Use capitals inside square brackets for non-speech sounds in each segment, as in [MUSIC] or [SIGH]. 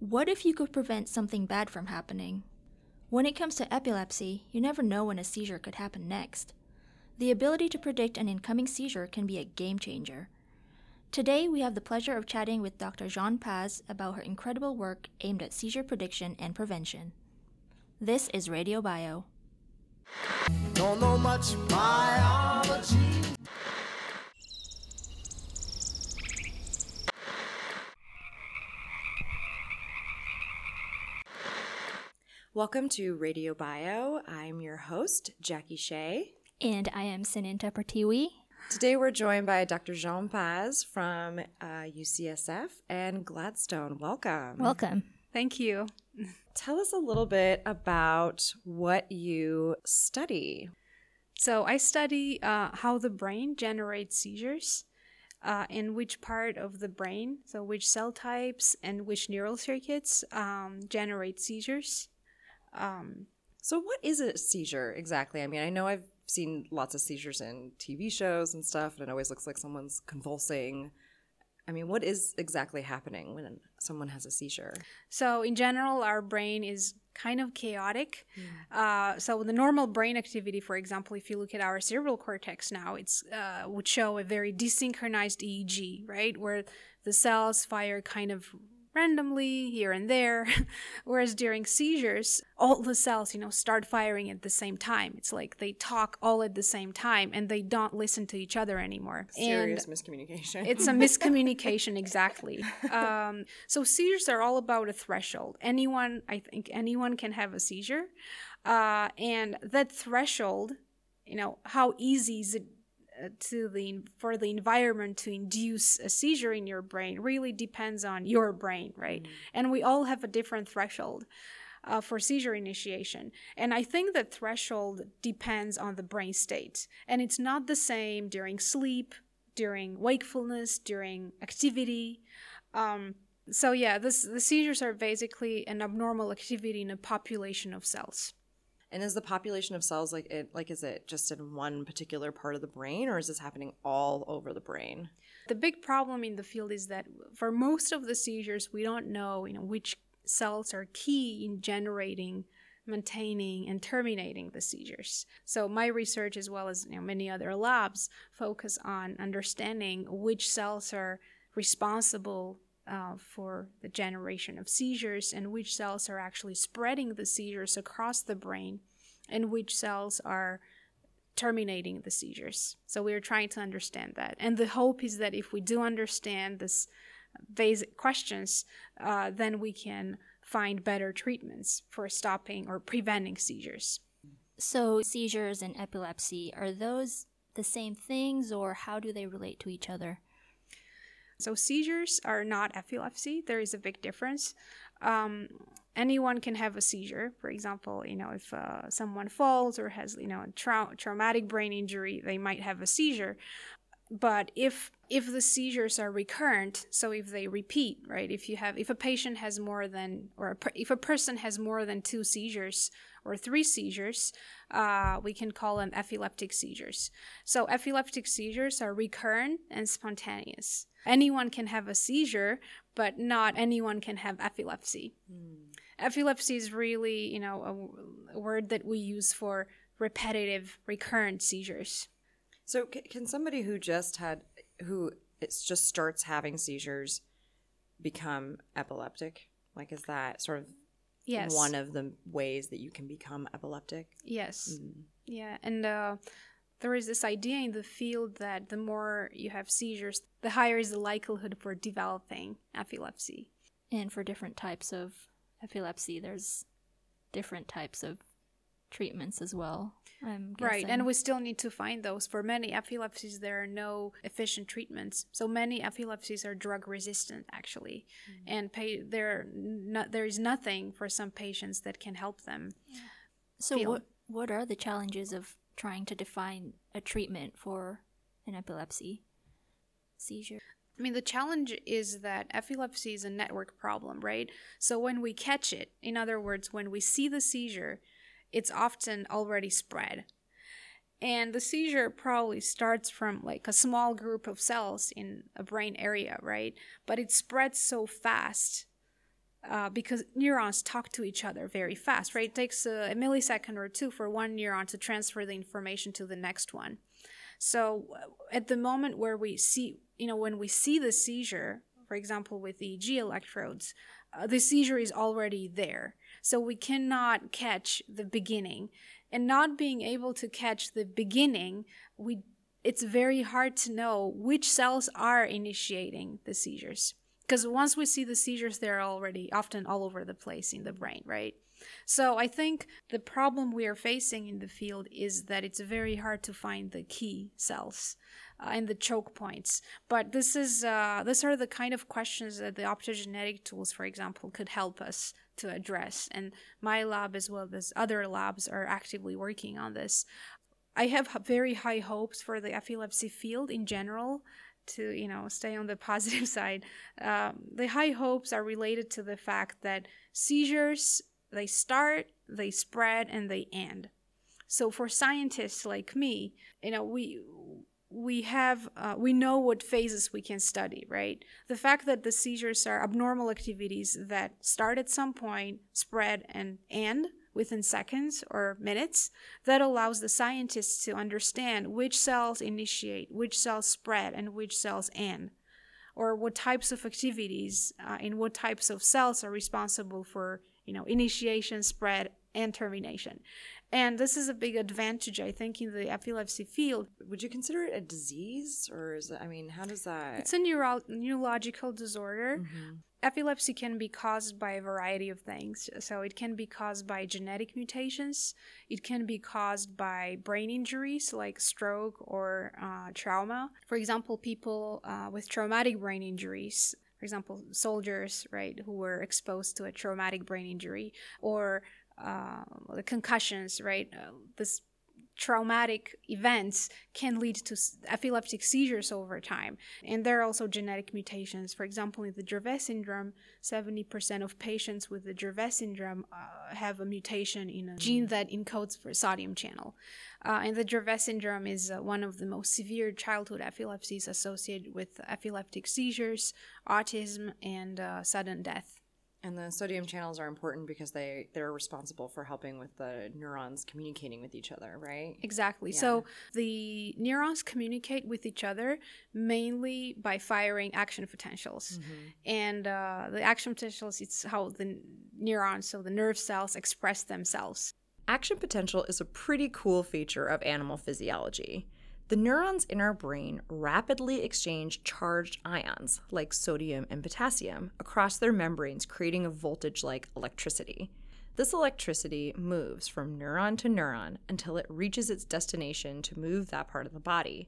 What if you could prevent something bad from happening? When it comes to epilepsy, you never know when a seizure could happen next. The ability to predict an incoming seizure can be a game changer. Today, we have the pleasure of chatting with Dr. Jeanne Paz about her incredible work aimed at seizure prediction and prevention. This is Radio Bio. Don't know much biology. Welcome to Radio Bio. I'm your host, Jackie Shea. And I am Sinanta Pratiwi. Today we're joined by Dr. Jeanne Paz from uh, UCSF and Gladstone. Welcome. Welcome. Thank you. Tell us a little bit about what you study. So, I study uh, how the brain generates seizures. Uh, in which part of the brain, so which cell types and which neural circuits um, generate seizures. Um, so, what is a seizure exactly? I mean, I know I've seen lots of seizures in TV shows and stuff, and it always looks like someone's convulsing. I mean, what is exactly happening when someone has a seizure? So, in general, our brain is kind of chaotic. Mm. Uh, so, the normal brain activity, for example, if you look at our cerebral cortex now, it's uh, would show a very desynchronized EEG, right, where the cells fire kind of randomly here and there. [LAUGHS] Whereas during seizures, all the cells, you know, start firing at the same time. It's like they talk all at the same time and they don't listen to each other anymore. Serious and miscommunication. it's a miscommunication, exactly. [LAUGHS] Um, so seizures are all about a threshold. Anyone, I think, anyone can have a seizure, uh, and that threshold, you know, how easy is it to the for the environment to induce a seizure in your brain really depends on your brain, right? Mm-hmm. And we all have a different threshold. Uh, for seizure initiation. And I think that threshold depends on the brain state. And it's not the same during sleep, during wakefulness, during activity. Um, so, yeah, this, the seizures are basically an abnormal activity in a population of cells. And is the population of cells like it like is it just in one particular part of the brain or is this happening all over the brain? The big problem in the field is that for most of the seizures we don't know, you know, which cells are key in generating maintaining and terminating the seizures. So my research as well as you know, many other labs focus on understanding which cells are responsible uh, for the generation of seizures and which cells are actually spreading the seizures across the brain and which cells are terminating the seizures. So we're trying to understand that. And the hope is that if we do understand this basic questions, uh, then we can find better treatments for stopping or preventing seizures. So seizures and epilepsy, are those the same things or how do they relate to each other? So seizures are not epilepsy. There is a big difference. Um, anyone can have a seizure. For example, you know, if uh, someone falls or has you know a trau- traumatic brain injury, they might have a seizure. But if if the seizures are recurrent, so if they repeat, right? If you have if a patient has more than or a if a person has more than two seizures or three seizures, uh, we can call them epileptic seizures. So epileptic seizures are recurrent and spontaneous anyone can have a seizure, but not anyone can have epilepsy. Mm. Epilepsy is really, you know, a, a, word that we use for repetitive, recurrent seizures. So, c- can somebody who just had, who it just starts having seizures, become epileptic? Like, is that sort of yes. one of the ways that you can become epileptic? Yes. Mm. Yeah, and uh, there is this idea in the field that the more you have seizures, the higher is the likelihood for developing epilepsy. And for different types of epilepsy, there's different types of treatments as well. right, and we still need to find those. For many epilepsies, there are no efficient treatments. So many epilepsies are drug resistant, actually, mm-hmm. and pay, there not, there is nothing for some patients that can help them. Yeah. So what what are the challenges of trying to define a treatment for an epilepsy seizure. I mean, the challenge is that epilepsy is a network problem, right? So when we catch it, in other words, when we see the seizure, it's often already spread. And the seizure probably starts from like a small group of cells in a brain area, right? But it spreads so fast uh, because neurons talk to each other very fast, right? It takes a, a, millisecond or two for one neuron to transfer the information to the next one. So uh, at the moment where we see, you know, when we see the seizure, for example, with EEG electrodes, uh, the seizure is already there. So we cannot catch the beginning. And not being able to catch the beginning, we it's very hard to know which cells are initiating the seizures because once we see the seizures they're already often all over the place in the brain right so i think the problem we are facing in the field is that it's very hard to find the key cells uh, and the choke points. But this is uh, these are the kind of questions that the optogenetic tools for example could help us to address. And my lab as well as other labs are actively working on this. I have very high hopes for the epilepsy field in general to you know stay on the [LAUGHS] positive side. Um, the high hopes are related to the fact that seizures they start they spread and they end. So for scientists like me you know we we have uh, we know what phases we can study right? The fact that the seizures are abnormal activities that start at some point spread and end within seconds or minutes that allows the scientists to understand which cells initiate, which cells spread, and which cells end, or what types of activities uh, in what types of cells are responsible for you know initiation, spread, and termination. And this is a big advantage, I think, in the epilepsy field. Would you consider it a disease, or is it? I mean, how does that? It's a neuro- neurological disorder. Mm-hmm epilepsy can be caused by a variety of things. So it can be caused by genetic mutations. It can be caused by brain injuries like stroke or uh, trauma. For example, people uh, with traumatic brain injuries, for example, soldiers, right, who were exposed to a traumatic brain injury, or uh, the concussions, right? Uh, this traumatic events can lead to epileptic seizures over time. And there are also genetic mutations. For example, in the Dravet syndrome, 70% of patients with the Dravet syndrome uh, have a mutation in a gene that encodes for sodium channel. Uh, and the Dravet syndrome is uh, one of the most severe childhood epilepsies associated with epileptic seizures, autism, and uh, sudden death. And the sodium channels are important because they they're responsible for helping with the neurons communicating with each other, right? Exactly. Yeah. So the neurons communicate with each other mainly by firing action potentials, mm-hmm. and uh, the action potentials it's how the neurons, so the nerve cells, express themselves. Action potential is a pretty cool feature of animal physiology. The neurons in our brain rapidly exchange charged ions, like sodium and potassium, across their membranes, creating a voltage like electricity. This electricity moves from neuron to neuron until it reaches its destination to move that part of the body.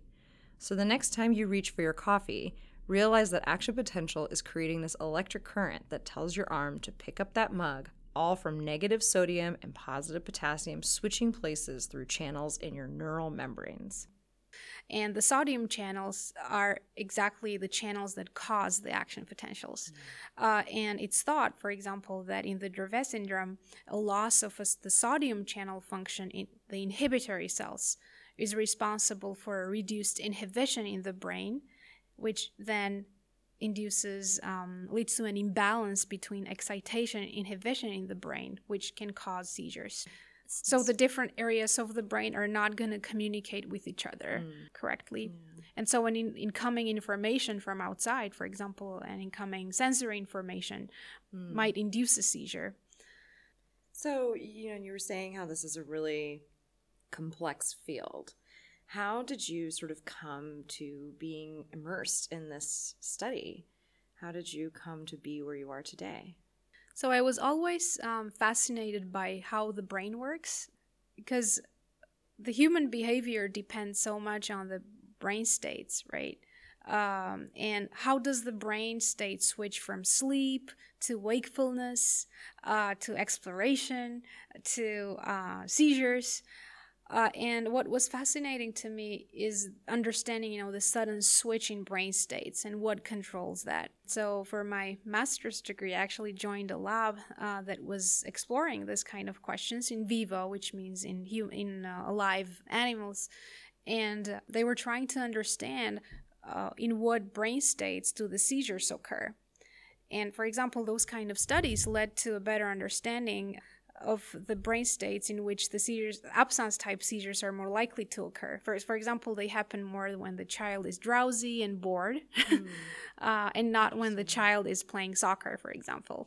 So the next time you reach for your coffee, realize that action potential is creating this electric current that tells your arm to pick up that mug, all from negative sodium and positive potassium switching places through channels in your neural membranes. And the sodium channels are exactly the channels that cause the action potentials. Mm. Uh, and it's thought, for example, that in the Dravet syndrome, a loss of a, the sodium channel function in the inhibitory cells is responsible for a reduced inhibition in the brain, which then induces um, leads to an imbalance between excitation and inhibition in the brain, which can cause seizures. So the different areas of the brain are not going to communicate with each other mm. correctly. Yeah. And so when in, incoming information from outside, for example, and incoming sensory information mm. might induce a seizure. So, you know, you were saying how this is a really complex field. How did you sort of come to being immersed in this study? How did you come to be where you are today? So I was always um, fascinated by how the brain works because the human behavior depends so much on the brain states, right? Um, and how does the brain state switch from sleep to wakefulness uh, to exploration to uh, seizures? Uh, and what was fascinating to me is understanding, you know, the sudden switch in brain states and what controls that. So for my master's degree, I actually joined a lab uh, that was exploring this kind of questions in vivo, which means in hum- in uh, alive animals, and they were trying to understand uh, in what brain states do the seizures occur. And for example, those kind of studies led to a better understanding of the brain states in which the seizures, absence type seizures, are more likely to occur. For, for example, they happen more when the child is drowsy and bored, mm. [LAUGHS] uh, and not when the child is playing soccer, for example.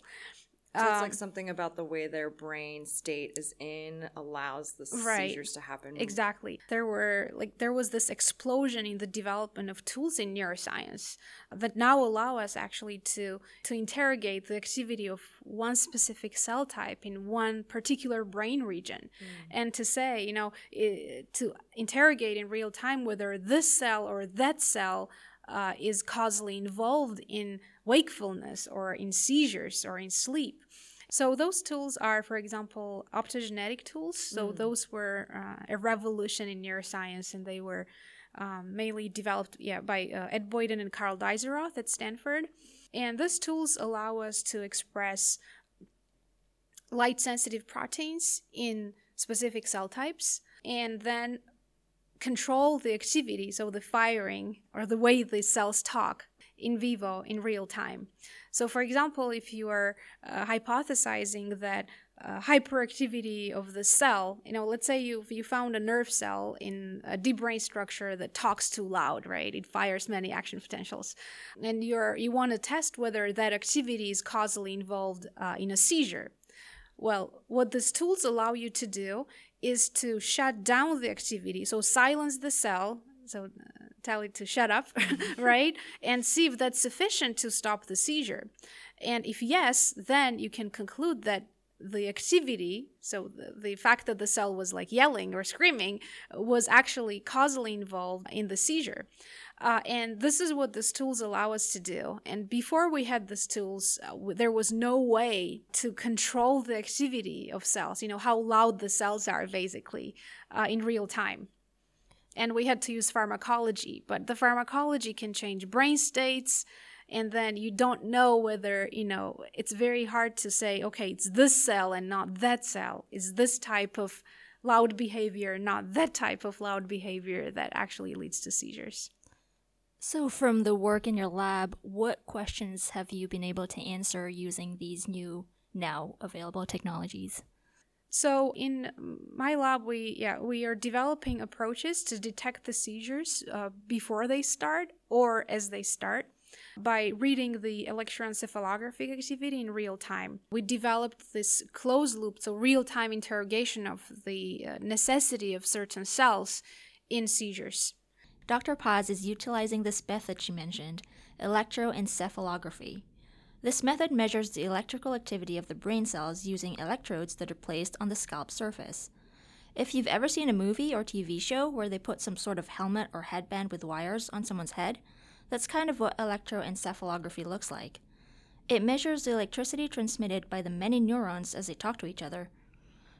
So it's like um, something about the way their brain state is in allows the right, seizures to happen. Exactly. There were like there was this explosion in the development of tools in neuroscience that now allow us actually to to interrogate the activity of one specific cell type in one particular brain region mm. and to say, you know, to interrogate in real time whether this cell or that cell uh, is causally involved in wakefulness or in seizures or in sleep. So those tools are, for example, optogenetic tools. So mm. those were uh, a revolution in neuroscience, and they were um, mainly developed, yeah, by uh, Ed Boyden and Karl Deisseroth at Stanford. And those tools allow us to express light-sensitive proteins in specific cell types, and then control the activity, so the firing or the way the cells talk in vivo in real time. So, for example, if you are uh, hypothesizing that uh, hyperactivity of the cell, you know, let's say you you found a nerve cell in a deep brain structure that talks too loud, right? It fires many action potentials, and you're you want to test whether that activity is causally involved uh, in a seizure. Well, what these tools allow you to do is to shut down the activity, so silence the cell, so uh, tell it to shut up, [LAUGHS] right? And see if that's sufficient to stop the seizure. And if yes, then you can conclude that the activity, so the, the, fact that the cell was like yelling or screaming, was actually causally involved in the seizure. Uh, and this is what these tools allow us to do. And before we had these tools, uh, there was no way to control the activity of cells, you know, how loud the cells are basically uh, in real time and we had to use pharmacology but the pharmacology can change brain states and then you don't know whether you know it's very hard to say okay it's this cell and not that cell. Is this type of loud behavior not that type of loud behavior that actually leads to seizures? So from the work in your lab what questions have you been able to answer using these new now available technologies so in my lab, we yeah we are developing approaches to detect the seizures uh, before they start or as they start by reading the electroencephalographic activity in real time. We developed this closed loop, so real time interrogation of the uh, necessity of certain cells in seizures. Dr. Paz is utilizing this method she mentioned, electroencephalography. This method measures the electrical activity of the brain cells using electrodes that are placed on the scalp surface. If you've ever seen a movie or TV show where they put some sort of helmet or headband with wires on someone's head, that's kind of what electroencephalography looks like. It measures the electricity transmitted by the many neurons as they talk to each other.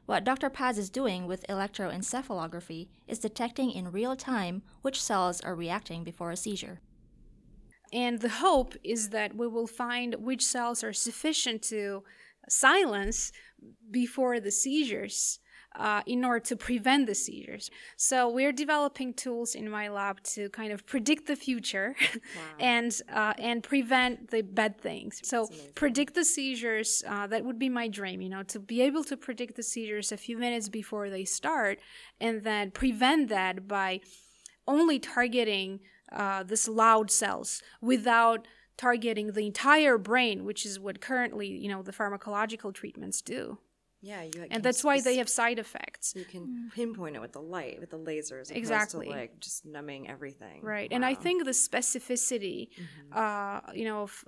What Dr. Paz is doing with electroencephalography is detecting in real time which cells are reacting before a seizure. And the hope is that we will find which cells are sufficient to silence before the seizures. Uh, in order to prevent the seizures. So we're developing tools in my lab to kind of predict the future wow. [LAUGHS] and uh, and prevent the bad things. So predict the seizures. Uh, that would be my dream, you know, to be able to predict the seizures a few minutes before they start, and then prevent that by only targeting uh, this loud cells without targeting the entire brain, which is what currently you know the pharmacological treatments do. Yeah, you, and that's why they have side effects. You can pinpoint it with the light, with the lasers, exactly. like just numbing everything. Right, wow. and I think the specificity, mm-hmm. uh, you know, of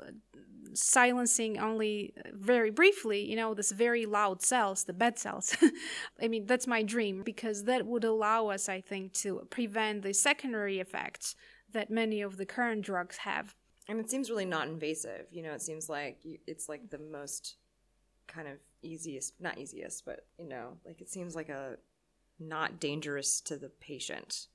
silencing only very briefly, you know, this very loud cells, the bed cells. [LAUGHS] I mean, that's my dream because that would allow us, I think, to prevent the secondary effects that many of the current drugs have. And it seems really not invasive. You know, it seems like it's like the most kind of easiest, not easiest, but you know, like it seems like a not dangerous to the patient.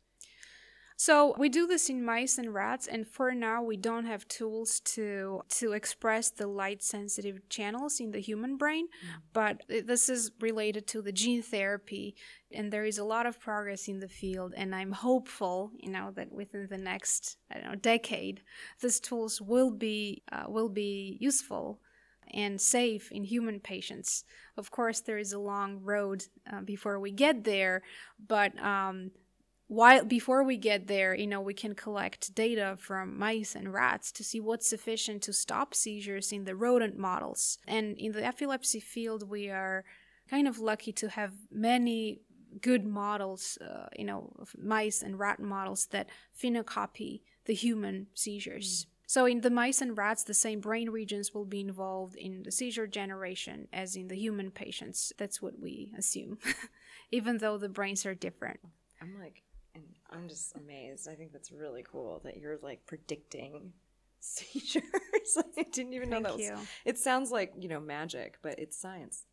So we do this in mice and rats, and for now we don't have tools to to express the light sensitive channels in the human brain. But this is related to the gene therapy, and there is a lot of progress in the field. And I'm hopeful, you know, that within the next I don't know decade, these tools will be uh, will be useful and safe in human patients. Of course, there is a long road uh, before we get there, but um, while before we get there, you know, we can collect data from mice and rats to see what's sufficient to stop seizures in the rodent models. And in the epilepsy field, we are kind of lucky to have many good models, uh, you know, mice and rat models that phenocopy the human seizures. So in the mice and rats, the same brain regions will be involved in the seizure generation as in the human patients. That's what we assume, [LAUGHS] even though the brains are different. I'm like, I'm just amazed. I think that's really cool that you're like predicting [LAUGHS] seizures. [LAUGHS] I didn't even know Thank that was. you. It sounds like you know magic, but it's science.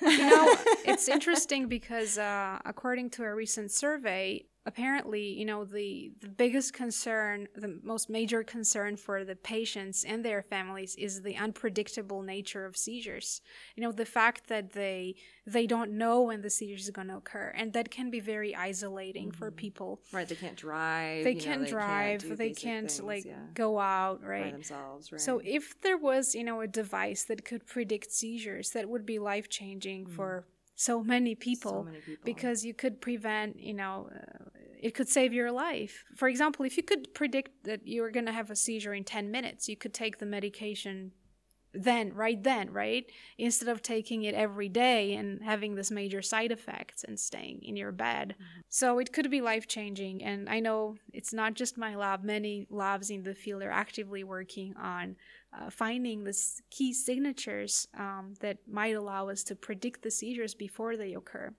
you know, it's interesting because uh, according to a recent survey, apparently, you know, the, the biggest concern, the most major concern for the patients and their families is the unpredictable nature of seizures. You know, the fact that they they don't know when the seizure is going to occur, and that can be very isolating for mm-hmm. people. Right? They can't drive. They you know, can't drive. they can't things, like yeah, go out, by right? themselves. Right. So if there was, you know, a device that could predict seizures, that would be life changing mm. for so many people, many people. because you could prevent, you know, uh, it could save your life. For example, if you could predict that you were going to have a seizure in 10 minutes, you could take the medication then right then right instead of taking it every day and having this major side effects and staying in your bed so it could be life changing and i know it's not just my lab many labs in the field are actively working on uh, finding the key signatures um, that might allow us to predict the seizures before they occur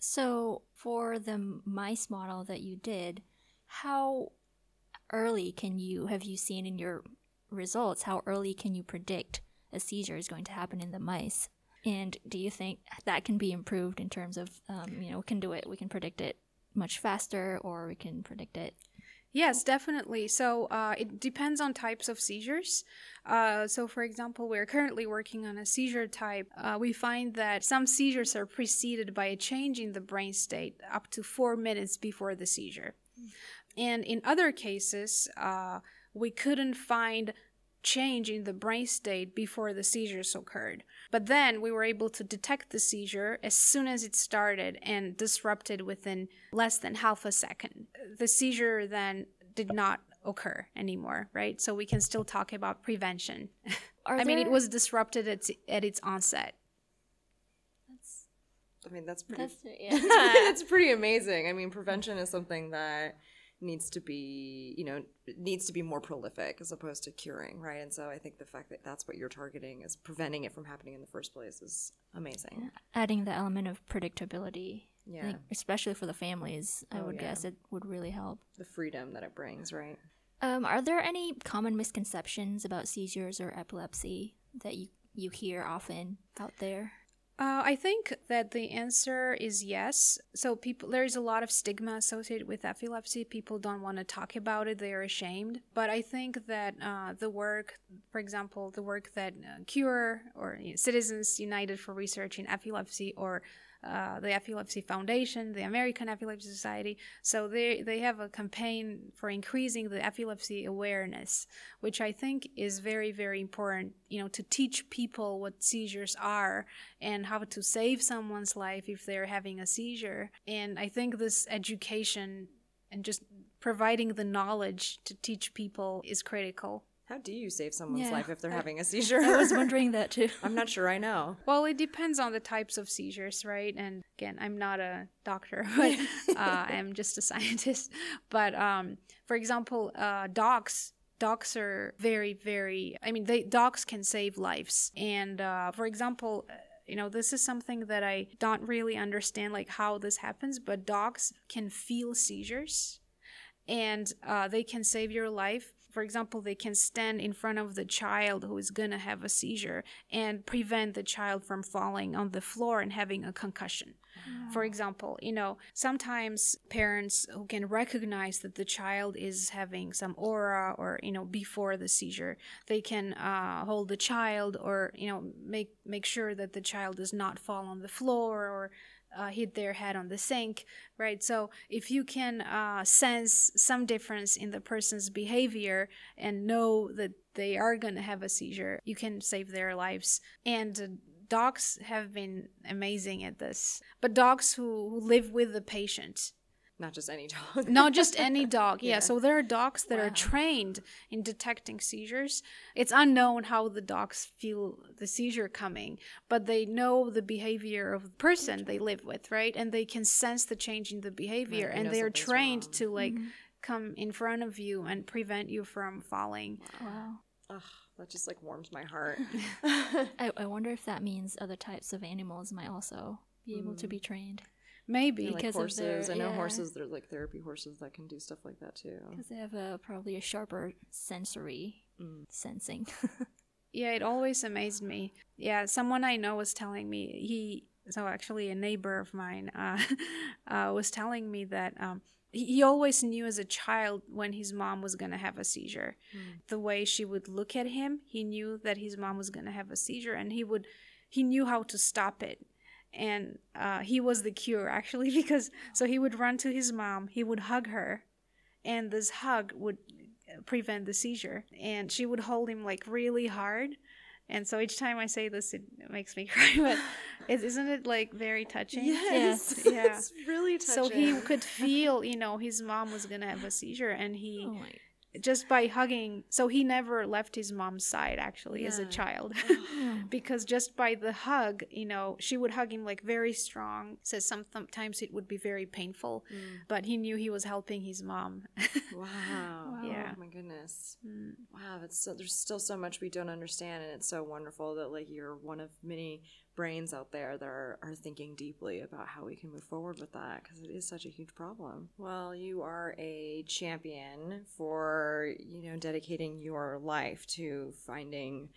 So, for the mice model that you did, how early can you have you seen in your results? How early can you predict a seizure is going to happen in the mice? And do you think that can be improved in terms of, um, you know, we can do it, we can predict it much faster, or we can predict it? Yes, definitely. So uh, it depends on types of seizures. Uh, so, for example, we're currently working on a seizure type. Uh, we find that some seizures are preceded by a change in the brain state up to four minutes before the seizure. And in other cases, uh, we couldn't find change in the brain state before the seizures occurred. But then we were able to detect the seizure as soon as it started and disrupt it within less than half a second. The seizure then did not occur anymore, right? So we can still talk about prevention. [LAUGHS] Are I mean, it was disrupted at, at its onset. That's, I mean, that's pretty. [LAUGHS] that's yeah. it's pretty amazing. I mean, prevention is something that needs to be, you know, needs to be more prolific as opposed to curing, right? And so I think the fact that that's what you're targeting is preventing it from happening in the first place is amazing. Adding the element of predictability, Yeah. think, especially for the families, I Oh, would yeah. guess it would really help. The freedom that it brings, right? Um, are there any common misconceptions about seizures or epilepsy that you, you hear often out there? Uh, I think that the answer is yes. So people, there is a lot of stigma associated with epilepsy. People don't want to talk about it; they are ashamed. But I think that uh, the work, for example, the work that uh, Cure or you know, Citizens United for Research in Epilepsy or uh, the Epilepsy Foundation, the American Epilepsy Society. So they they have a campaign for increasing the epilepsy awareness, which I think is very very important. You know, to teach people what seizures are and how to save someone's life if they're having a seizure. And I think this education and just providing the knowledge to teach people is critical. How do you save someone's Yeah, life if they're I- having a [LAUGHS] seizure? I was wondering [LAUGHS] that too. I'm not sure I know. Well, it depends on the types of seizures, right? And again, I'm not a doctor, [LAUGHS] but uh, I'm just a scientist. But um, for example, uh, dogs. Dogs are very, very. I mean, they dogs can save lives. And uh, for example, uh, you know, this is something that I don't really understand, like how this happens. But dogs can feel seizures, and uh, they can save your life. For example, they can stand in front of the child who is going to have a seizure and prevent the child from falling on the floor and having a concussion. For example, you know, sometimes parents who can recognize that the child is having some aura or, you know, before the seizure, they can uh, hold the child or, you know, make, make sure that the child does not fall on the floor or uh, hit their head on the sink, right? So if you can uh, sense some difference in the person's behavior and know that they are going to have a seizure, you can save their lives. And uh, dogs have been amazing at this, but dogs who, who live with the patient Not just any [LAUGHS] dog. not just any dog yeah. Yeah. so there are dogs that are trained in detecting seizures it's unknown how the dogs feel the seizure coming but they know the behavior of the person they live with right and they can sense the change in the behavior Right, and they are trained wrong. to like Mhm. come in front of you and prevent you from falling Wow. Ugh, that just like warms my heart. [LAUGHS] [LAUGHS] I, I wonder if that means other types of animals might also be able to Mm. be trained maybe Yeah, like Because of horses. their- I know yeah. horses. They're like therapy horses that can do stuff like that too. because they have a probably a sharper sensory Mm. sensing. [LAUGHS] Yeah, it always amazed me. Yeah, someone I know was telling me he so actually a neighbor of mine uh, [LAUGHS] uh, was telling me that um, he, he always knew as a child when his mom was gonna have a seizure. Mm. The way she would look at him, he knew that his mom was gonna have a seizure, and he would he knew how to stop it. And uh, he was the cure actually [LAUGHS] because so he would run to his mom, he would hug her, and this hug would prevent the seizure and she would hold him like really hard and so each time i say this it makes me [LAUGHS] cry but [LAUGHS] is, isn't it like very touching Yes. Yeah. it's really touching. so he could feel you know his mom was gonna have a seizure and he oh my. Just by hugging so he never left his mom's side actually as a child Yeah. [LAUGHS] because just by the hug you know she would hug him like very strong says some sometimes it would be very painful Mm. but he knew he was helping his mom [LAUGHS] Wow. Yeah. Oh my goodness. Mm. Wow. That's so, there's still so much we don't understand, and it's so wonderful that like you're one of many brains out there that are, are thinking deeply about how we can move forward with that because it is such a huge problem. Well, you are a champion for you know dedicating your life to finding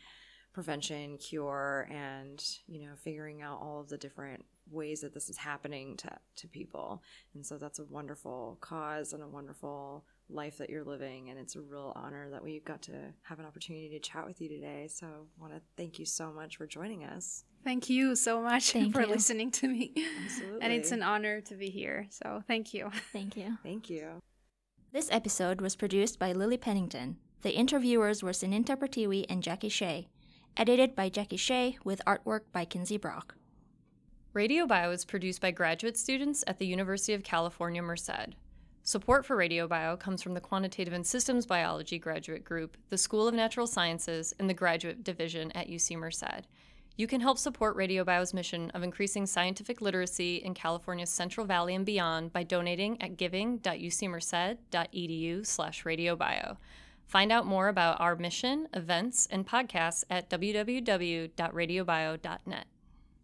prevention, cure, and you know figuring out all of the different ways that this is happening to to people. And so that's a wonderful cause and a wonderful life that you're living and it's a real honor that we got to have an opportunity to chat with you today. So I want to thank you so much for joining us. Thank you so much [LAUGHS] Thank for you. listening to me. Absolutely. And it's an honor to be here. So thank you. [LAUGHS] Thank you. Thank you. This episode was produced by Lily Pennington. The interviewers were Sininta Pertiwi and Jackie Shea. Edited by Jackie Shea with artwork by Kinsey Brock. Radio Bio is produced by graduate students at the University of California, Merced. Support for Radio Bio comes from the Quantitative and Systems Biology Graduate Group, the School of Natural Sciences, and the Graduate Division at UC Merced. You can help support Radio Bio's mission of increasing scientific literacy in California's Central Valley and beyond by donating at giving.ucmerced.edu slash radiobio. Find out more about our mission, events, and podcasts at www.radiobio.net.